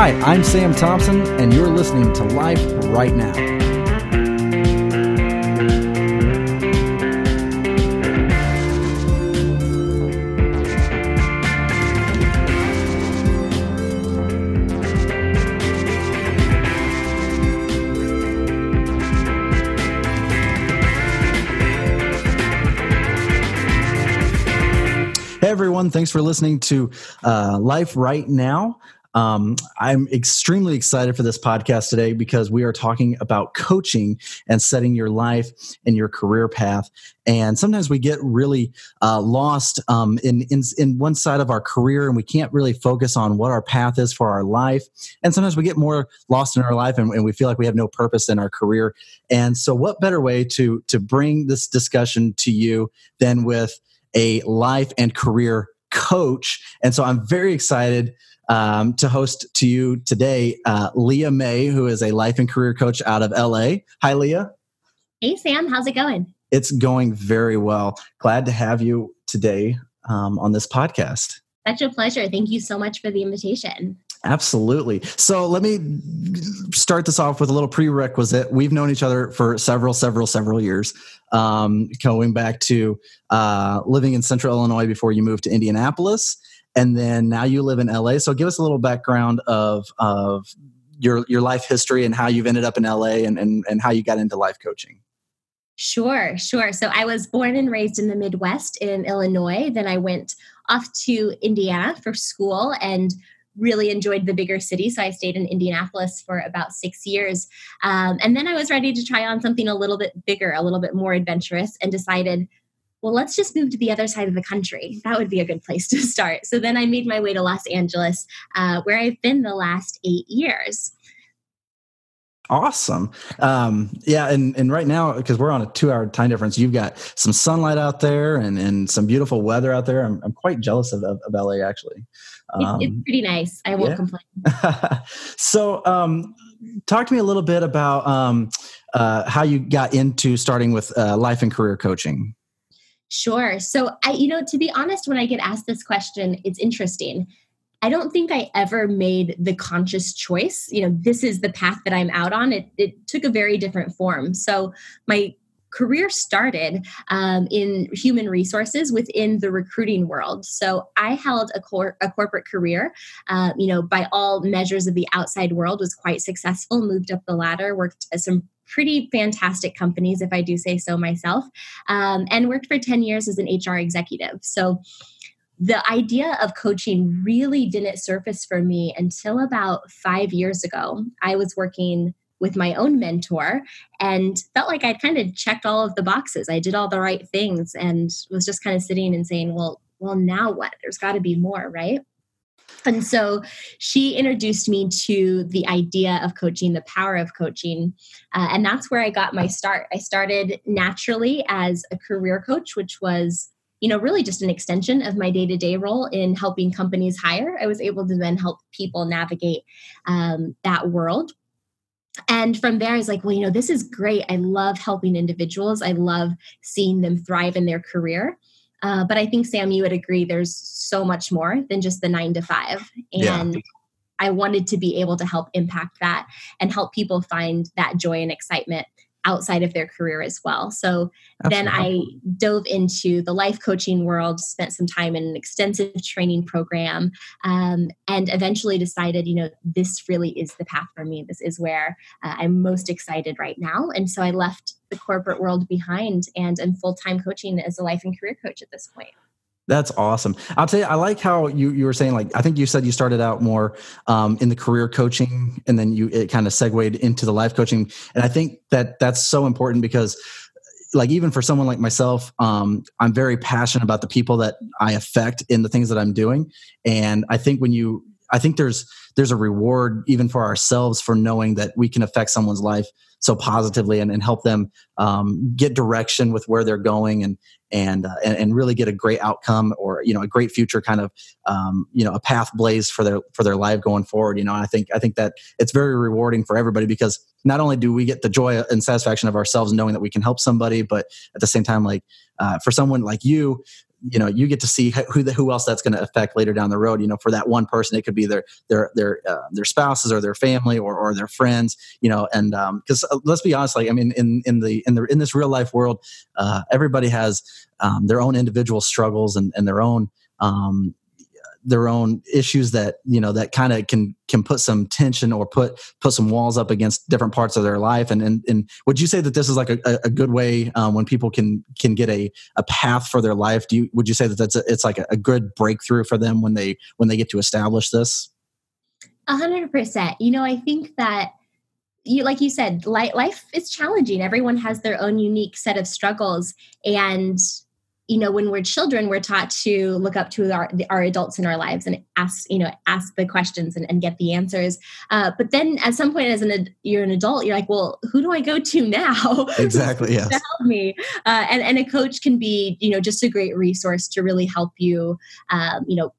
Hi, I'm Sam Thompson, and you're listening to Life Right Now. everyone. Thanks for listening to uh, Life Right Now. Um, I'm extremely excited for this podcast today because we are talking about coaching and setting your life and your career path. And sometimes we get really uh, lost um, in, in in one side of our career, and we can't really focus on what our path is for our life. And sometimes we get more lost in our life, and, and we feel like we have no purpose in our career. And so, what better way to to bring this discussion to you than with a life and career coach. And so I'm very excited um, to host to you today uh, Leah May, who is a life and career coach out of LA. Hi, Leah. Hey, Sam. How's it going? It's going very well. Glad to have you today um, on this podcast. Such a pleasure. Thank you so much for the invitation. Absolutely. So let me start this off with a little prerequisite. We've known each other for several, several, several years, um, going back to uh, living in Central Illinois before you moved to Indianapolis, and then now you live in LA. So give us a little background of of your your life history and how you've ended up in LA and and, and how you got into life coaching. Sure, sure. So I was born and raised in the Midwest in Illinois. Then I went off to Indiana for school and really enjoyed the bigger city. So I stayed in Indianapolis for about six years. Um, and then I was ready to try on something a little bit bigger, a little bit more adventurous, and decided, well, let's just move to the other side of the country. That would be a good place to start. So then I made my way to Los Angeles, uh, where I've been the last eight years. Awesome. Um, yeah, and and right now because we're on a two-hour time difference, you've got some sunlight out there and and some beautiful weather out there. I'm I'm quite jealous of of, of LA actually. Um, it's, it's, pretty nice. I won't yeah. complain. so, um, talk to me a little bit about um, uh, how you got into starting with uh, life and career coaching. Sure. So, I, you know, to be honest, when I get asked this question, it's interesting I don't think I ever made the conscious choice. You know, this is the path that I'm out on. It, it took a very different form. So my career started um, in human resources within the recruiting world. So I held a, cor- a corporate career, uh, you know, by all measures of the outside world, was quite successful, moved up the ladder, worked at some pretty fantastic companies, if I do say so myself, um, and worked for 10 years as an HR executive. So the idea of coaching really didn't surface for me until about five years ago. I was working with my own mentor and felt like I'd kind of checked all of the boxes. I did all the right things and was just kind of sitting and saying, well, well, now what? There's got to be more, right? And so she introduced me to the idea of coaching, the power of coaching. Uh, and that's where I got my start. I started naturally as a career coach, which was you know, really just an extension of my day to day role in helping companies hire. I was able to then help people navigate um, that world. And from there, I was like, well, you know, this is great. I love helping individuals, I love seeing them thrive in their career. Uh, but I think, Sam, you would agree there's so much more than just the nine to five. And yeah. I wanted to be able to help impact that and help people find that joy and excitement outside of their career as well. So Absolutely. then I dove into the life coaching world, spent some time in an extensive training program, um, and eventually decided, you know, this really is the path for me. This is where uh, I'm most excited right now. And so I left the corporate world behind and am full time coaching as a life and career coach at this point. That's awesome. I'll tell you, I like how you, you were saying, like, I think you said you started out more um, in the career coaching and then you, it kind of segued into the life coaching. And I think that that's so important because like even for someone like myself um, i'm very passionate about the people that i affect in the things that i'm doing and i think when you i think there's there's a reward even for ourselves for knowing that we can affect someone's life so positively and, and help them um, get direction with where they're going and and, uh, and, and really get a great outcome or you know a great future kind of um, you know a path blazed for their for their life going forward you know i think i think that it's very rewarding for everybody because not only do we get the joy and satisfaction of ourselves knowing that we can help somebody but at the same time like uh, for someone like you you know you get to see who the, who else that's going to affect later down the road. You know for that one person it could be their their their uh, their spouses or their family or, or their friends you know and because um, let's be honest like i mean in in the in the in this real life world uh, everybody has um, their own individual struggles and, and their own um, their own issues that you know that kind of can can put some tension or put put some walls up against different parts of their life. And and, and would you say that this is like a, a good way um, when people can can get a, a path for their life? Do you would you say that that's a, it's like a, a good breakthrough for them when they when they get to establish this? A hundred percent. You know i think that you like you said life is challenging. Everyone has their own unique set of struggles. And you know when we're children we're taught to look up to our, our adults in our lives and ask you know ask the questions and, and get the answers. Uh, but then at some point as an you're an adult you're like well who do i go to now? Exactly yes. to help me? Uh, and, and a coach can be you know just a great resource to really help you um, you know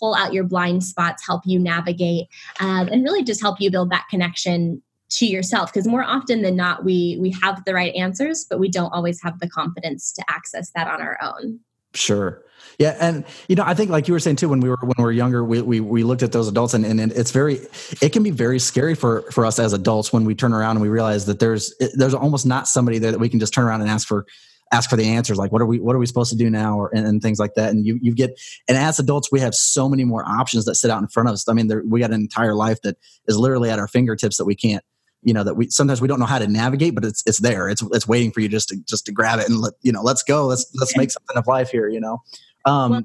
pull out your blind spots help you navigate um, and really just help you build that connection to yourself because more often than not we we have the right answers but we don't always have the confidence to access that on our own. Sure. Yeah and you know i think like you were saying too when we were when we were younger we we, we looked at those adults and, and it's very it can be very scary for for us as adults when we turn around and we realize that there's there's almost not somebody there that we can just turn around and ask for ask for the answers like what are we what are we supposed to do now? or and, and, things like that and you you get and as adults we have so many more options that sit out in front of us. I mean there, we got an entire life that is literally at our fingertips that we can't you know that we sometimes we don't know how to navigate but it's it's there. It's it's waiting for you just to just to grab it and let you know let's go. Let's let's make something of life here you know? Um well,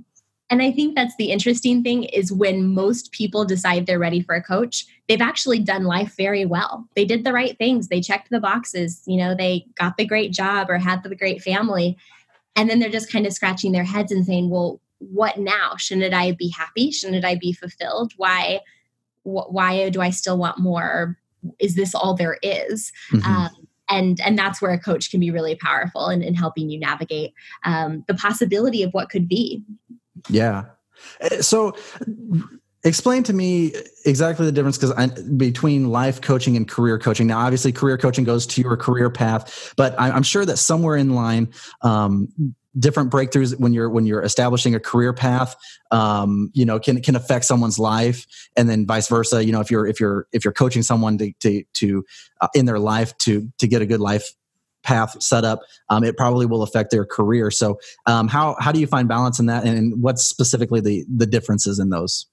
and i think that's the interesting thing is when most people decide they're ready for a coach they've actually done life very well. They did the right things. They checked the boxes you know they got the great job or had the great family. And then they're just kind of scratching their heads and saying well what now? Shouldn't i be happy? Shouldn't i be fulfilled? Why why do i still want more is this all there is? Mm-hmm. Um, and and that's where a coach can be really powerful in, in helping you navigate um, the possibility of what could be. Yeah. Eh, so explain to me exactly the difference because between life coaching and career coaching. Now obviously career coaching goes to your career path but i'm sure that somewhere in line um, different breakthroughs when you're when you're establishing a career path um, you know can can affect someone's life and then vice versa you know if you're if you're if you're coaching someone to to, to uh, in their life to to get a good life path set up um, it probably will affect their career. So um, how how do you find balance in that and what's specifically the the differences in those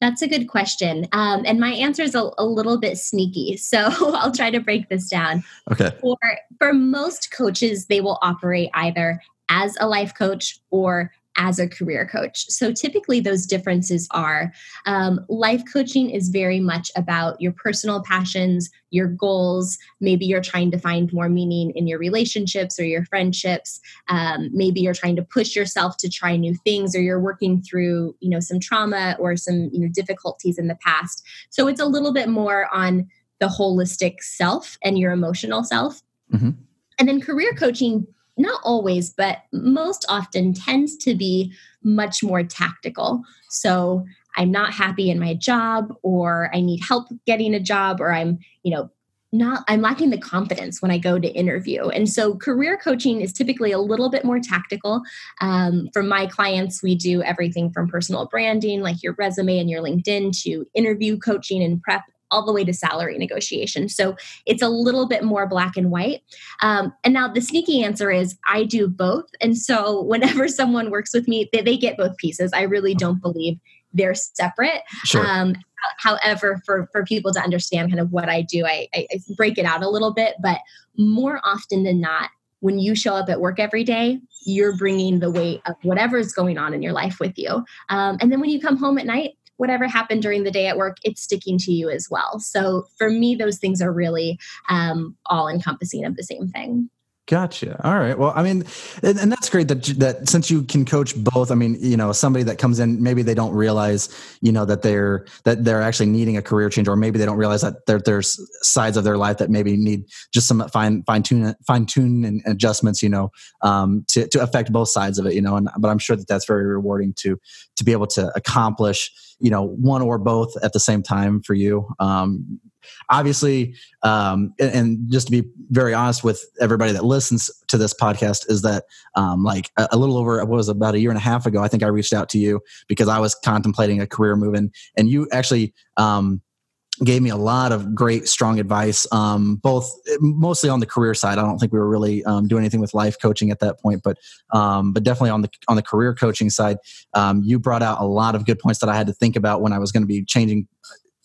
that's a good question. Um, and my answer is a, a, little bit sneaky. So I'll try to break this down. Okay. For, for most coaches, they will operate either as a life coach or as a career coach. So typically, those differences are um, life coaching is very much about your personal passions, your goals. Maybe you're trying to find more meaning in your relationships or your friendships. Um, maybe you're trying to push yourself to try new things, or you're working through, you know, some trauma or some you know difficulties in the past. So it's a little bit more on the holistic self and your emotional self. Mm-hmm. And then career coaching not always, but most often tends to be much more tactical. So I'm not happy in my job, or I need help getting a job, or I'm, you know, not i'm lacking the confidence when i go to interview and so career coaching is typically a little bit more tactical um, for my clients we do everything from personal branding like your resume and your linkedin to interview coaching and prep all the way to salary negotiation. So it's a little bit more black and white. Um, and now the sneaky answer is I do both. And so whenever someone works with me, they, they get both pieces. I really don't believe they're separate. Sure. Um, however, for, for people to understand kind of what I do, I, I, I break it out a little bit. But more often than not, when you show up at work every day, you're bringing the weight of whatever's going on in your life with you. Um, and then when you come home at night, whatever happened during the day at work, it's sticking to you as well. So for me, those things are really um, all encompassing of the same thing. Gotcha. All right. Well, I mean, and, and, that's great that that since you can coach both. I mean, you know, somebody that comes in, maybe they don't realize, you know, that they're that they're actually needing a career change, or maybe they don't realize that there, there's sides of their life that maybe need just some fine fine tune fine tune and adjustments, you know, um, to to affect both sides of it, you know. And but I'm sure that that's very rewarding to to be able to accomplish you know one or both at the same time for you. Um, obviously um, and, and, just to be very honest with everybody that listens to this podcast is that um, like a, a, little over what was about a year and a half ago i think i reached out to you because i was contemplating a career move and, and you actually um, gave me a lot of great strong advice um, both mostly on the career side. I don't think we were really um, doing anything with life coaching at that point but um, but definitely on the on the career coaching side um, you brought out a lot of good points that i had to think about when i was going to be changing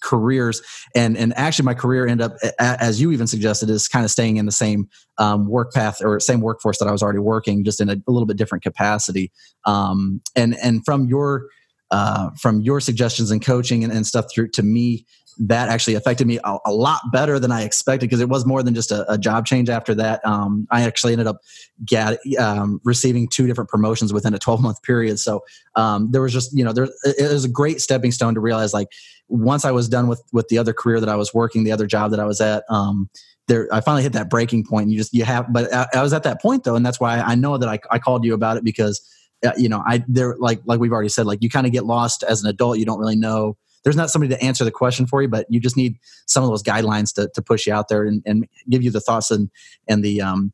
careers. And and actually my career ended up as you even suggested is kind of staying in the same um, work path or same workforce that i was already working just in a, a little bit different capacity. Um, and and from your uh, from your suggestions and coaching and, and stuff through to me that actually affected me a, a lot better than I expected because it was more than just a, a job change after that. Um, I actually ended up get, um, receiving two different promotions within a 12 month period. So um, there was just, you know, there, it was a great stepping stone to realize like once I was done with, with the other career that I was working, the other job that I was at, um, there, I finally hit that breaking point. You just, you have, but I, I was at that point though. And that's why I know that I, I called you about it because, uh, you know, I, there, like, like we've already said, like you kind of get lost as an adult. You don't really know, there's not somebody to answer the question for you, but you just need some of those guidelines to, to push you out there and, and give you the thoughts and, and the, um,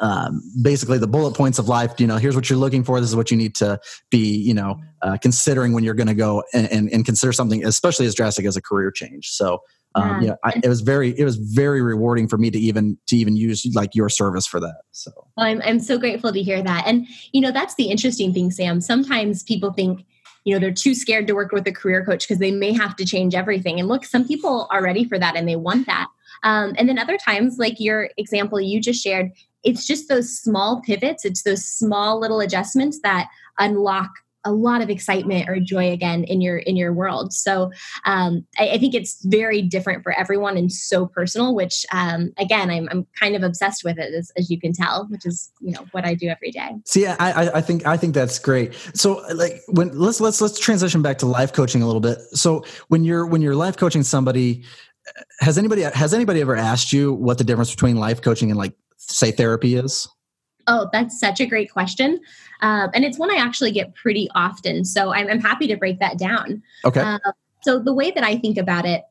um, basically the bullet points of life. You know here's what you're looking for. This is what you need to be you know uh, considering when you're going to go and, and, and, consider something especially as drastic as a career change. So um, yeah. you know, I, it was very it was very rewarding for me to even to even use like your service for that so. Well, I'm, I'm so grateful to hear that. And you know that's the interesting thing sam. Sometimes people think you know they're too scared to work with a career coach because they may have to change everything. And look some people are ready for that and they want that. Um, and then other times like your example you just shared it's just those small pivots it's those small little adjustments that unlock a lot of excitement or joy again in your in your world. So um, I, I, think it's very different for everyone and so personal which um, again I'm, I'm kind of obsessed with it as, as, you can tell which is you know what i do every day. See I, I think i think that's great. So like when let's let's let's transition back to life coaching a little bit. So when you're when you're life coaching somebody has anybody has anybody ever asked you what the difference between life coaching and like say therapy is Oh, that's such a great question. Um, and it's one I actually get pretty often. So I'm, I'm happy to break that down. Okay. Uh, so the way that I think about it,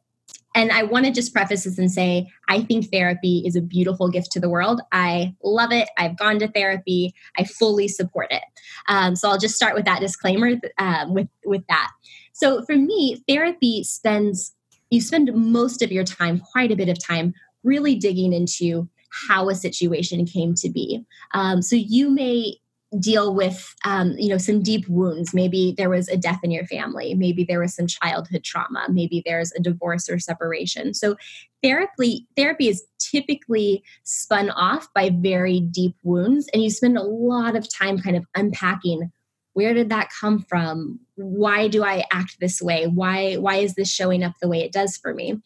and I want to just preface this and say, I think therapy is a beautiful gift to the world. I love it. I've gone to therapy. I fully support it. Um, so I'll just start with that disclaimer um, with with that. So for me, therapy spends you spend most of your time, quite a bit of time, really digging into how a situation came to be. Um, so you may deal with um, you know some deep wounds. Maybe there was a death in your family. Maybe there was some childhood trauma. Maybe there's a divorce or separation. So therapy therapy is typically spun off by very deep wounds and you spend a lot of time kind of unpacking where did that come from? Why do i act this way? Why why is this showing up the way it does for me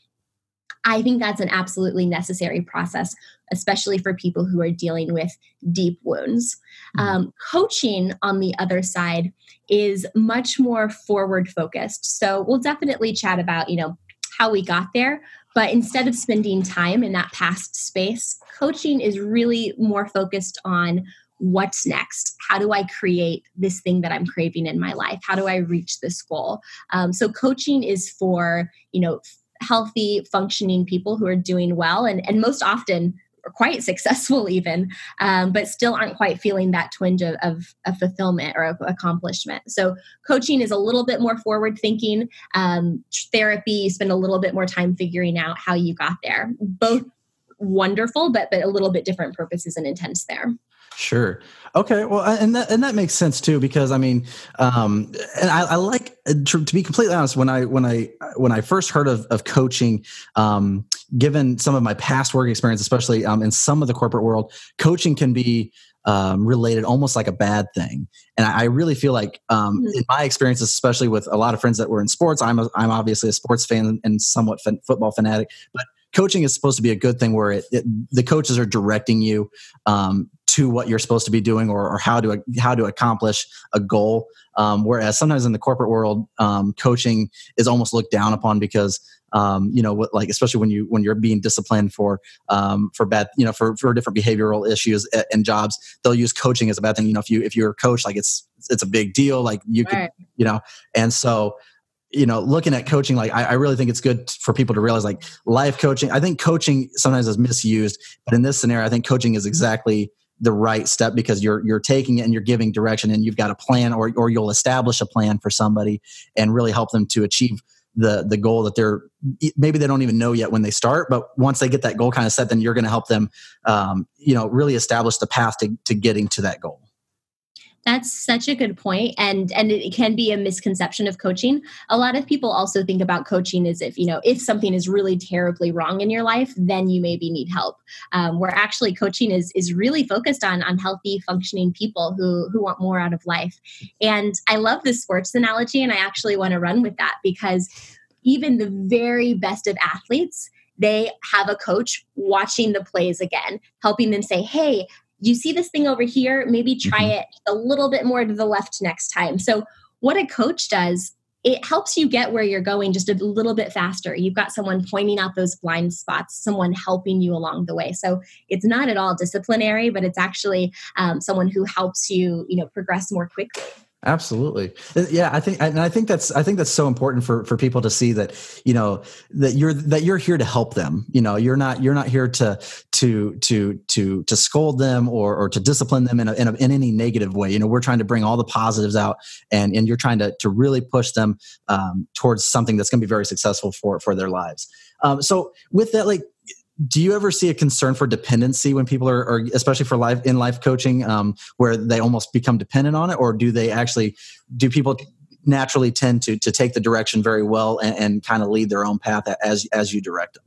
I think that's an absolutely necessary process, especially for people who are dealing with deep wounds. Mm-hmm. Um, coaching, on the other side, is much more forward focused. So we'll definitely chat about, you know, how we got there. But instead of spending time in that past space, coaching is really more focused on what's next how do i create this thing that i'm craving in my life how do i reach this goal um, so coaching is for you know healthy, functioning people who are doing well and, and most often are quite successful even, um, but still aren't quite feeling that twinge of, of, of, fulfillment or of accomplishment. So coaching is a little bit more forward thinking. Um, therapy, you spend a little bit more time figuring out how you got there. Both wonderful, but but a little bit different purposes and intents there. Sure. Okay. Well, and that and that makes sense too because I mean, um, and I, I like uh, to, to, be completely honest. When I when I when I first heard of of coaching, um, given some of my past work experience, especially um, in some of the corporate world, coaching can be um, related almost like a bad thing. And I, I really feel like, um, mm-hmm. in my experiences, especially with a lot of friends that were in sports, I'm a, I'm obviously a sports fan and somewhat fan, football fanatic, but coaching is supposed to be a good thing where it, it the coaches are directing you um, to what you're supposed to be doing or, or how to how to accomplish a goal. Um, whereas sometimes in the corporate world, um, coaching is almost looked down upon because um, you know what, like especially when you when you're being disciplined for um, for bad you know for for different behavioral issues and jobs, they'll use coaching as a bad thing. You know, if you if you're a coach, like it's it's a big deal. Like you right. could you know, and so you know looking at coaching like I, I, really think it's good for people to realize like life coaching i think coaching sometimes is misused but in this scenario i think coaching is exactly the right step because you're you're taking it and you're giving direction and you've got a plan or or you'll establish a plan for somebody and really help them to achieve the the goal that they're maybe they don't even know yet when they start but once they get that goal kind of set then you're going to help them um, you know really establish the path to, to getting to that goal that's such a good point and and it can be a misconception of coaching. A lot of people also think about coaching as if you know if something is really terribly wrong in your life then you maybe need help. Um, where actually coaching is is really focused on on healthy functioning people who who want more out of life. And i love the sports analogy and i actually want to run with that because even the very best of athletes they have a coach watching the plays again, helping them say, hey, you see this thing over here? Maybe try mm-hmm. it a little bit more to the left next time. So, what a coach does, it helps you get where you're going just a little bit faster. You've got someone pointing out those blind spots, someone helping you along the way. So, it's not at all disciplinary, but it's actually um, someone who helps you, you know, progress more quickly. Absolutely. Yeah, I think and I think that's I think that's so important for for people to see that, you know, that you're that you're here to help them. You know, you're not you're not here to to to to to scold them or or to discipline them in a, in, a, in any negative way. You know, we're trying to bring all the positives out and and you're trying to to really push them um, towards something that's going to be very successful for for their lives. Um, so with that like do you ever see a concern for dependency when people are, are especially for life in life coaching um, where they almost become dependent on it? Or do they actually do people naturally tend to to take the direction very well and, and kind of lead their own path as as you direct them?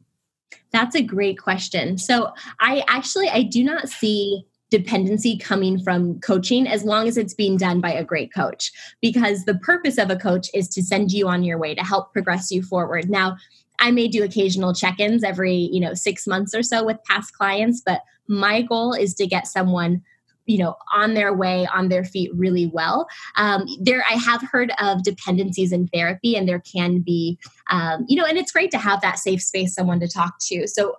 That's a great question. So i actually i do not see dependency coming from coaching as long as it's being done by a great coach because the purpose of a coach is to send you on your way to help progress you forward. Now I may do occasional check-ins every, you know, 6 months or so with past clients, but my goal is to get someone you know on their way on their feet really well. Um, there i have heard of dependencies in therapy and there can be um, you know and it's great to have that safe space someone to talk to. So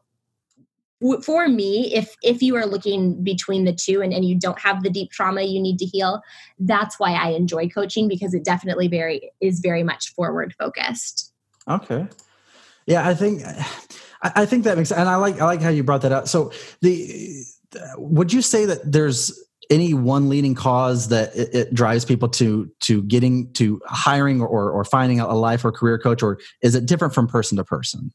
for me if if you are looking between the two and, and you don't have the deep trauma you need to heal that's why i enjoy coaching because it definitely very is very much forward focused. Okay yeah, I think I think that makes sense. and I like I like how you brought that up. So the would you say that there's any one leading cause that it, it, drives people to to getting to hiring or or finding a life or career coach or is it different from person to person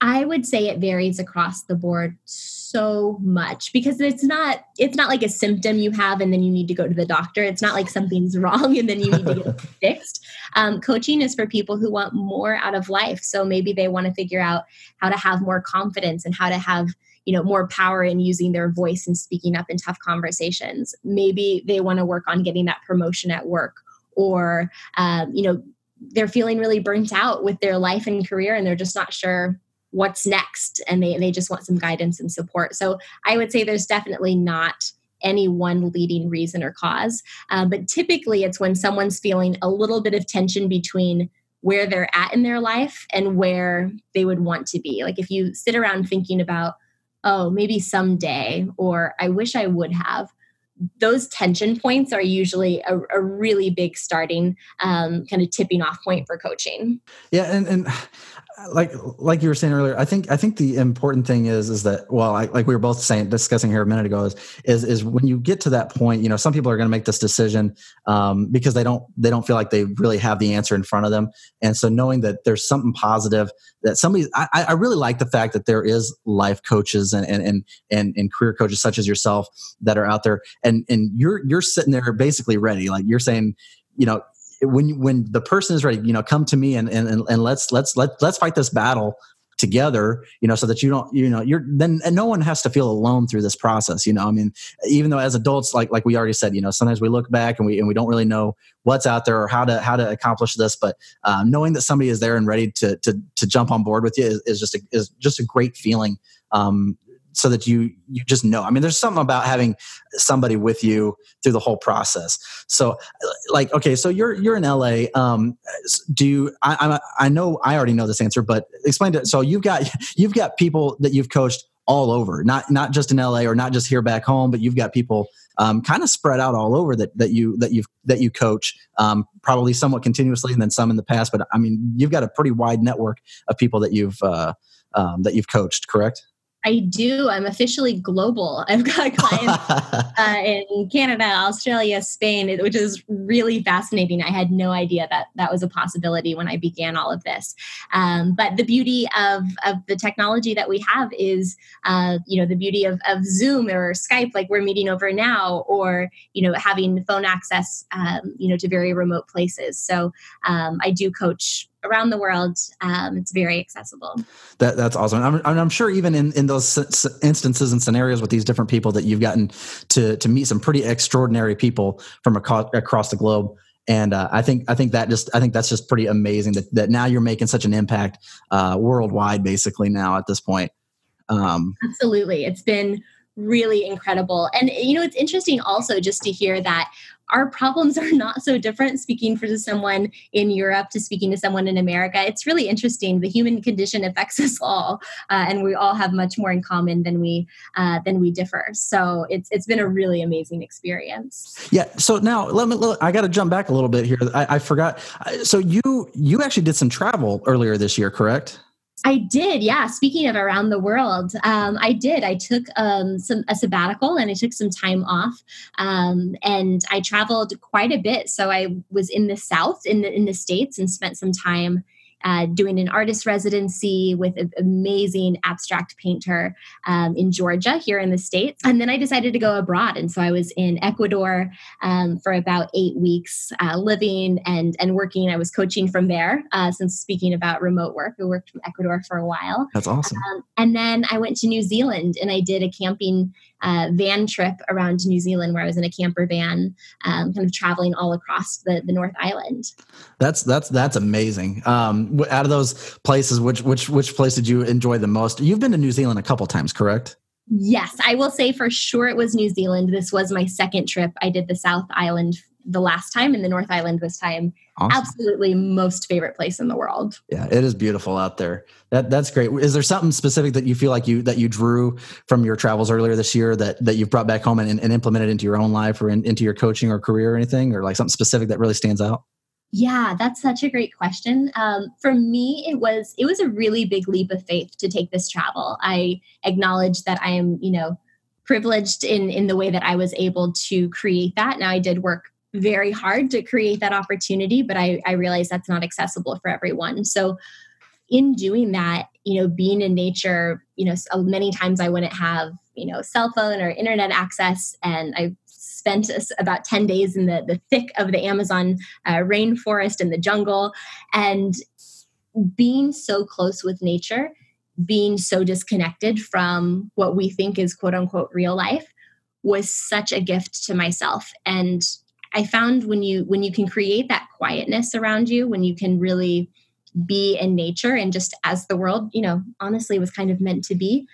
I would say it varies across the board so much because it's not it's not like a symptom you have and then you need to go to the doctor. It's not like something's wrong and then you need to get fixed. Um, coaching is for people who want more out of life. So maybe they want to figure out how to have more confidence and how to have you know more power in using their voice and speaking up in tough conversations. Maybe they want to work on getting that promotion at work or um, you know they're feeling really burnt out with their life and career and they're just not sure what's next and they, they just want some guidance and support. So i would say there's definitely not any one leading reason or cause uh, but typically it's when someone's feeling a little bit of tension between where they're at in their life and where they would want to be. Like if you sit around thinking about oh maybe someday or i wish i would have those tension points are usually a, a really big starting um, kind of tipping off point for coaching. Yeah and, and like like you were saying earlier, I think I think the important thing is is that well, I, like we were both saying discussing here a minute ago is is is when you get to that point, you know, some people are going to make this decision um, because they don't they don't feel like they really have the answer in front of them, and so knowing that there's something positive that somebody I, I really like the fact that there is life coaches and and and and, and career coaches such as yourself that are out there, and and you're you're sitting there basically ready, like you're saying you know when when the person is ready, you know, come to me and and and let's let's let let's fight this battle together you know so that you don't you know you're then and no one has to feel alone through this process you know i mean even though as adults like like we already said you know sometimes we look back and we and we don't really know what's out there or how to how to accomplish this but um, knowing that somebody is there and ready to to to jump on board with you is, is just a, is just a great feeling um, so that you you just know i mean there's something about having somebody with you through the whole process so like okay so you're you're in la um do you i i, I know i already know this answer but explain it so you've got you've got people that you've coached all over not not just in la or not just here back home but you've got people um, kind of spread out all over that that you that you've that you coach, um, probably somewhat continuously, and then some in the past. But I mean, you've got a pretty wide network of people that you've uh, um, that you've coached, correct? I do. I'm officially global. I've got clients uh, in Canada, Australia, Spain, which is really fascinating. I had no idea that that was a possibility when I began all of this. Um, but the beauty of, of the technology that we have is, uh, you know, the beauty of, of Zoom or Skype, like we're meeting over now, or, you know, having phone access, um, you know, to very remote places. So um, I do coach around the world. Um, it's very accessible. That, that's awesome. I'm, I'm sure even in, in those instances and scenarios with these different people that you've gotten to, to meet some pretty extraordinary people from across, across the globe. And uh, I think I think that just I think that's just pretty amazing that, that now you're making such an impact uh, worldwide, basically now at this point. Um, Absolutely, it's been really incredible. And you know, it's interesting also just to hear that our problems are not so different speaking for someone in Europe to speaking to someone in America. It's really interesting. The human condition affects us all, uh, and we all have much more in common than we uh, than we differ. So it's it's been a really amazing experience. Yeah. So now let me. Look, I got to jump back a little bit here. I, I forgot. So you you actually did some travel earlier this year, correct? I did, yeah. Speaking of around the world, um, I did. I took um, some a sabbatical and I took some time off, um, and I traveled quite a bit. So I was in the South, in the in the states, and spent some time uh, doing an artist residency with an amazing abstract painter um, in Georgia, here in the States. And then I decided to go abroad. And so I was in Ecuador um, for about eight weeks, uh, living and, and working. I was coaching from there, uh, since speaking about remote work. I worked from Ecuador for a while. That's awesome. Um, and then I went to New Zealand and I did a camping uh, van trip around New Zealand where I was in a camper van, um, kind of traveling all across the, the North Island. That's that's that's amazing. Um, out of those places, which which which place did you enjoy the most? You've been to New Zealand a couple times, correct? Yes, I will say for sure it was New Zealand. This was my second trip. I did the South Island the last time and the North Island this time. Awesome. Absolutely most favorite place in the world. Yeah, it is beautiful out there. That that's great. Is there something specific that you feel like you that you drew from your travels earlier this year that that you've brought back home and, and implemented into your own life or in, into your coaching or career or anything or like something specific that really stands out? Yeah, that's such a great question. Um, for me, it was it was a really big leap of faith to take this travel. I acknowledge that I am, you know, privileged in in the way that I was able to create that. Now, I did work very hard to create that opportunity, but I, I realize that's not accessible for everyone. So, in doing that, you know, being in nature, you know, many times I wouldn't have, you know, cell phone or internet access, and I spent about 10 days in the, the thick of the Amazon uh, rainforest and the jungle. And being so close with nature, being so disconnected from what we think is quote unquote real life was such a gift to myself. And I found when you when you can create that quietness around you, when you can really be in nature and just as the world, you know, honestly was kind of meant to be,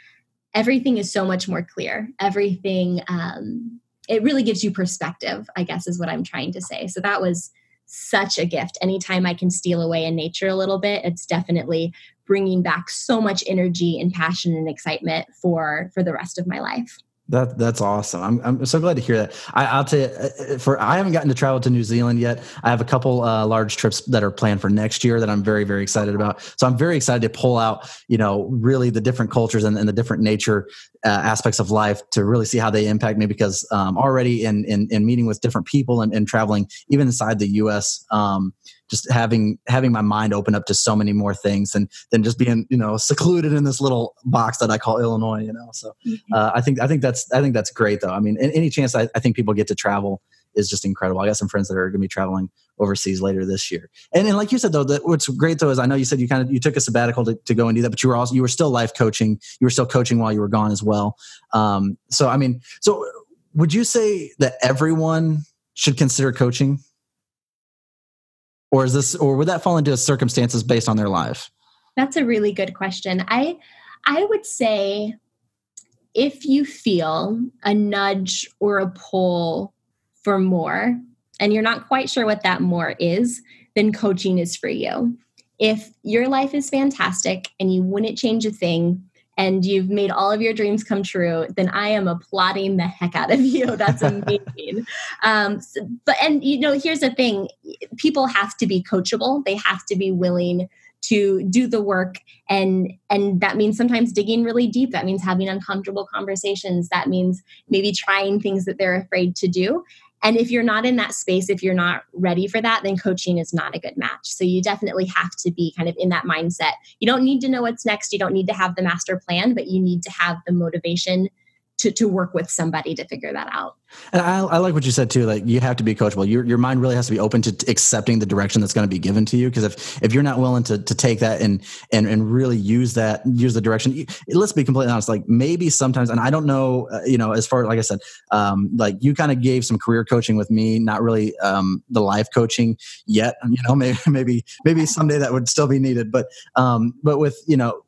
everything is so much more clear. Everything um, it really gives you perspective, I guess is what I'm trying to say. So that was such a gift. Anytime I can steal away in nature a little bit, it's definitely bringing back so much energy and passion and excitement for for the rest of my life. That that's awesome. I'm I'm so glad to hear that. I, will tell you, uh, for I haven't gotten to travel to New Zealand yet. I have a couple uh, large trips that are planned for next year that I'm very very excited about. So I'm very excited to pull out, you know, really the different cultures and, and the different nature uh, aspects of life to really see how they impact me. Because um, already in, in, in meeting with different people and, and traveling even inside the U.S. Um, just having having my mind open up to so many more things than than just being you know secluded in this little box that I call Illinois. You know, so mm-hmm. uh, I think I think that's I think that's great though. I mean, any chance I, I think people get to travel is just incredible. I got some friends that are going to be traveling overseas later this year. And, and like you said though, that what's great though is I know you said you kind of you took a sabbatical to, to go and do that, but you were also you were still life coaching. You were still coaching while you were gone as well. Um, so I mean, so would you say that everyone should consider coaching? Or is this or would that fall into circumstances based on their life? That's a really good question. I i would say if you feel a nudge or a pull for more and you're not quite sure what that more is then coaching is for you. If your life is fantastic and you wouldn't change a thing and you've made all of your dreams come true, then I am applauding the heck out of you. That's amazing. um, so, but and you know, here's the thing: people have to be coachable. They have to be willing to do the work and and that means sometimes digging really deep that means having uncomfortable conversations that means maybe trying things that they're afraid to do and if you're not in that space, if you're not ready for that, then coaching is not a good match. So you definitely have to be kind of in that mindset. You don't need to know what's next. You don't need to have the master plan, but you need to have the motivation to, to work with somebody to figure that out. And I, I, like what you said too. Like you have to be coachable. Your your mind really has to be open to accepting the direction that's going to be given to you. Because if if you're not willing to to take that and and and really use that use the direction, let's be completely honest. Like maybe sometimes, and I don't know. Uh, you know, as far like I said, um, like you kind of gave some career coaching with me, not really um, the life coaching yet. You know, maybe maybe maybe someday that would still be needed. But um, but with you know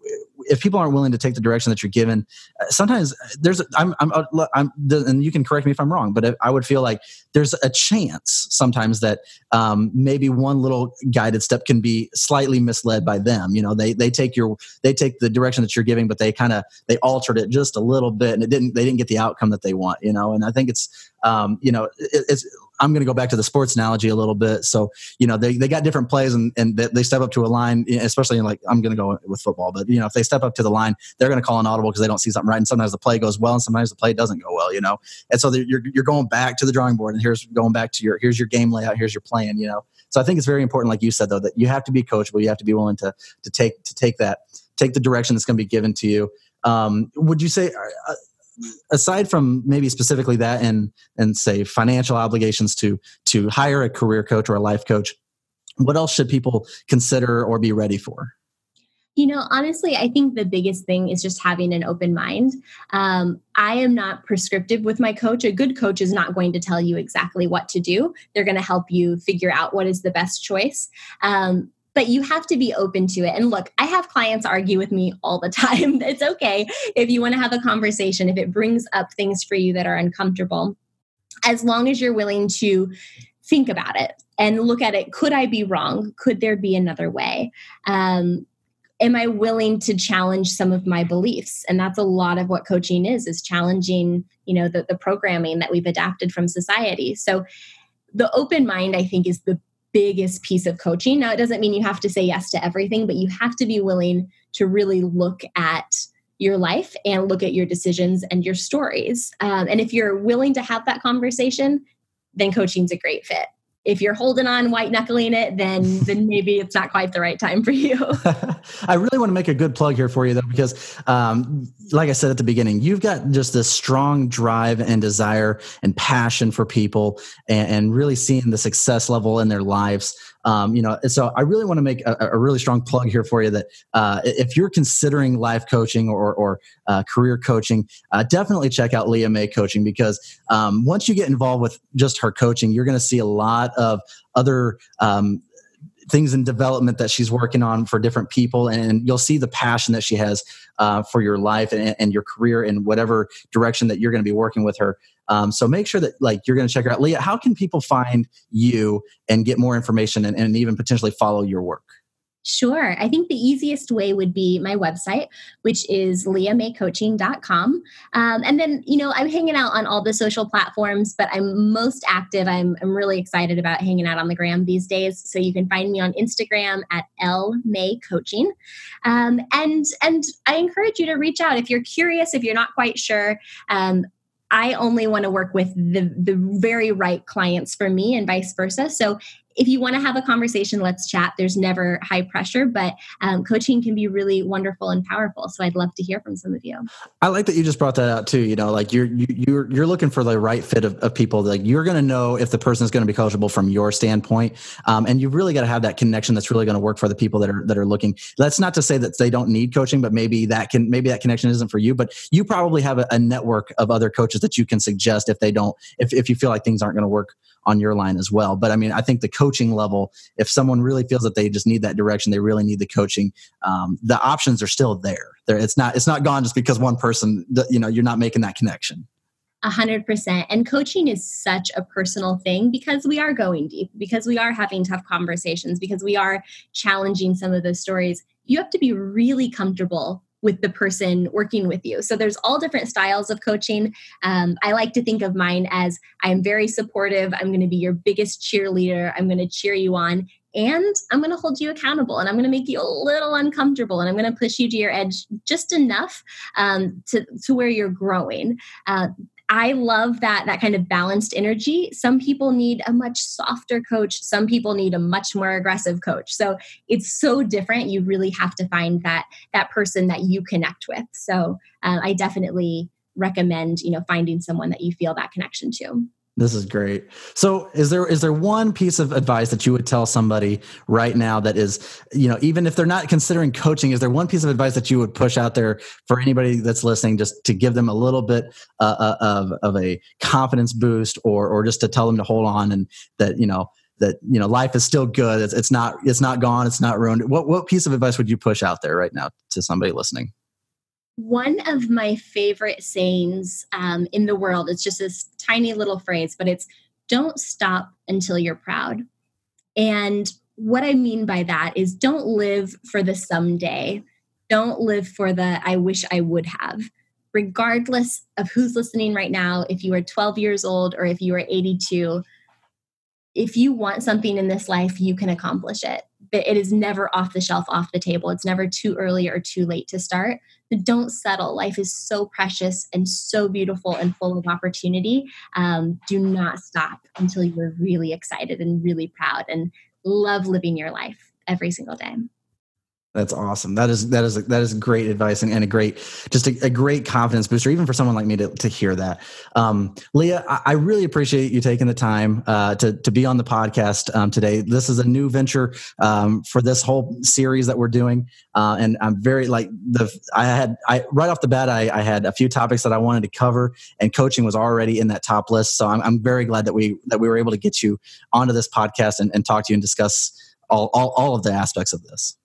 if people aren't willing to take the direction that you're given, uh, sometimes there's I'm I'm, uh, I'm and you can correct me if I'm wrong, but I would feel like there's a chance sometimes that um, maybe one little guided step can be slightly misled by them. You know, they they take your they take the direction that you're giving, but they kind of they altered it just a little bit, and it didn't they didn't get the outcome that they want. You know, and I think it's um, you know it, it's I'm going to go back to the sports analogy a little bit. So, you know, they, they got different plays and, and they step up to a line, especially in like, I'm going to go with football, but you know, if they step up to the line, they're going to call an audible because they don't see something right. And sometimes the play goes well and sometimes the play doesn't go well, you know? And so you're, you're going back to the drawing board and here's going back to your, here's your game layout, here's your plan, you know? So I think it's very important, like you said, though, that you have to be coachable. You have to be willing to, to take, to take that, take the direction that's going to be given to you. Um, would you say, uh, aside from maybe specifically that and and say financial obligations to to hire a career coach or a life coach what else should people consider or be ready for you know, honestly, I think the biggest thing is just having an open mind. Um, I am not prescriptive with my coach. A good coach is not going to tell you exactly what to do. They're going to help you figure out what is the best choice. Um, but you have to be open to it. And look, I have clients argue with me all the time. It's okay if you want to have a conversation, if it brings up things for you that are uncomfortable, as long as you're willing to think about it and look at it. Could I be wrong? Could there be another way? Um, am I willing to challenge some of my beliefs? And that's a lot of what coaching is, is challenging, you know, the, the programming that we've adapted from society. So the open mind, I think, is the biggest piece of coaching. Now, it doesn't mean you have to say yes to everything, but you have to be willing to really look at your life and look at your decisions and your stories. Um, and if you're willing to have that conversation, then coaching's a great fit if you're holding on white knuckling it then then maybe it's not quite the right time for you. I really want to make a good plug here for you though because um, like i said at the beginning you've got just this strong drive and desire and passion for people and, and really seeing the success level in their lives um, you know, so I really want to make a, a, really strong plug here for you that uh, if you're considering life coaching or, or uh, career coaching, uh, definitely check out Leah May Coaching because um, once you get involved with just her coaching, you're going to see a lot of other um, things in development that she's working on for different people and you'll see the passion that she has uh, for your life and, and, your career in whatever direction that you're going to be working with her. Um, so make sure that like you're going to check her out. Leah how can people find you and get more information and, and even potentially follow your work Sure. I think the easiest way would be my website, which is leahmaycoaching.com. Um, and then, you know, I'm hanging out on all the social platforms, but I'm most active. I'm, I'm really excited about hanging out on the gram these days. So you can find me on Instagram at L May Coaching. Um, and, and I encourage you to reach out if you're curious, if you're not quite sure. Um, I only want to work with the the very right clients for me and vice versa. So if you want to have a conversation, let's chat. There's never high pressure, but um, coaching can be really wonderful and powerful. So I'd love to hear from some of you. I like that you just brought that out too. You know, like you're you, are you you're looking for the right fit of, of people. Like you're going to know if the person is going to be coachable from your standpoint, um, and you've really got to have that connection that's really going to work for the people that are that are looking. That's not to say that they don't need coaching, but maybe that can maybe that connection isn't for you. But you probably have a, a network of other coaches that you can suggest if they don't if if you feel like things aren't going to work on your line as well. But I mean, I think the coaching level, if someone really feels that they just need that direction, they really need the coaching. Um, the options are still there. There, it's not it's not gone just because one person, you know, you're not making that connection. A hundred percent. And coaching is such a personal thing because we are going deep, because we are having tough conversations, because we are challenging some of those stories. You have to be really comfortable with the person working with you. So there's all different styles of coaching. Um, I like to think of mine as I'm very supportive. I'm going to be your biggest cheerleader. I'm going to cheer you on. And I'm going to hold you accountable and I'm going to make you a little uncomfortable and I'm going to push you to your edge just enough um, to, to where you're growing. Uh, I love that that kind of balanced energy. Some people need a much softer coach, some people need a much more aggressive coach. So it's so different. You really have to find that that person that you connect with. So uh, I definitely recommend you know finding someone that you feel that connection to. This is great. So is there is there one piece of advice that you would tell somebody right now that is, you know, even if they're not considering coaching, is there one piece of advice that you would push out there for anybody that's listening just to give them a little bit uh, uh of of a confidence boost or or just to tell them to hold on and that, you know, that you know life is still good. It's, it's not it's not gone. It's not ruined. What what piece of advice would you push out there right now to somebody listening one of my favorite sayings um, in the world, it's just this tiny little phrase, but it's don't stop until you're proud. And what I mean by that is don't live for the someday. Don't live for the I wish I would have. Regardless of who's listening right now, if you are 12 years old or if you are 82, if you want something in this life, you can accomplish it. But it is never off the shelf, off the table. It's never too early or too late to start don't settle. Life is so precious and so beautiful and full of opportunity. Um, do not stop until you're really excited and really proud and love living your life every single day. That's awesome. That is that is that is great advice and, and a great just a, a, great confidence booster, even for someone like me to, to hear that. Um, Leah, I, I, really appreciate you taking the time uh, to to be on the podcast um, today. This is a new venture um, for this whole series that we're doing, uh, and I'm very like the I had I right off the bat I, I had a few topics that I wanted to cover, and coaching was already in that top list. So I'm, I'm very glad that we that we were able to get you onto this podcast and, and talk to you and discuss all, all all of the aspects of this.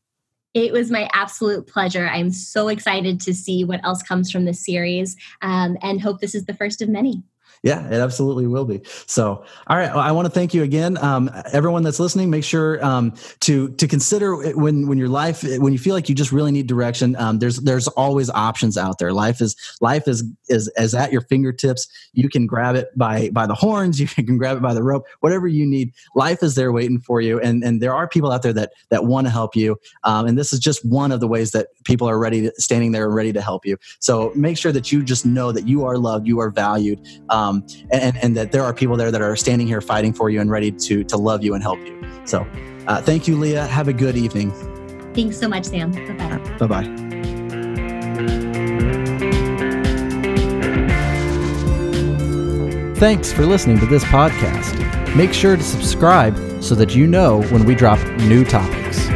It was my absolute pleasure. I'm so excited to see what else comes from this series um, and hope this is the first of many. Yeah, it absolutely will be. So, all right, well, I want to thank you again, um, everyone that's listening. Make sure um, to to consider when when your life when you feel like you just really need direction. Um, there's there's always options out there. Life is life is is is at your fingertips. You can grab it by by the horns. You can grab it by the rope. Whatever you need, life is there waiting for you. And and there are people out there that that want to help you. Um, and this is just one of the ways that people are ready to, standing there ready to help you. So make sure that you just know that you are loved, you are valued. Um, um, and, and that there are people there that are standing here fighting for you and ready to to love you and help you. So, uh, thank you, Leah. Have a good evening. Thanks so much, Sam. Bye bye. Bye bye. Thanks for listening to this podcast. Make sure to subscribe so that you know when we drop new topics.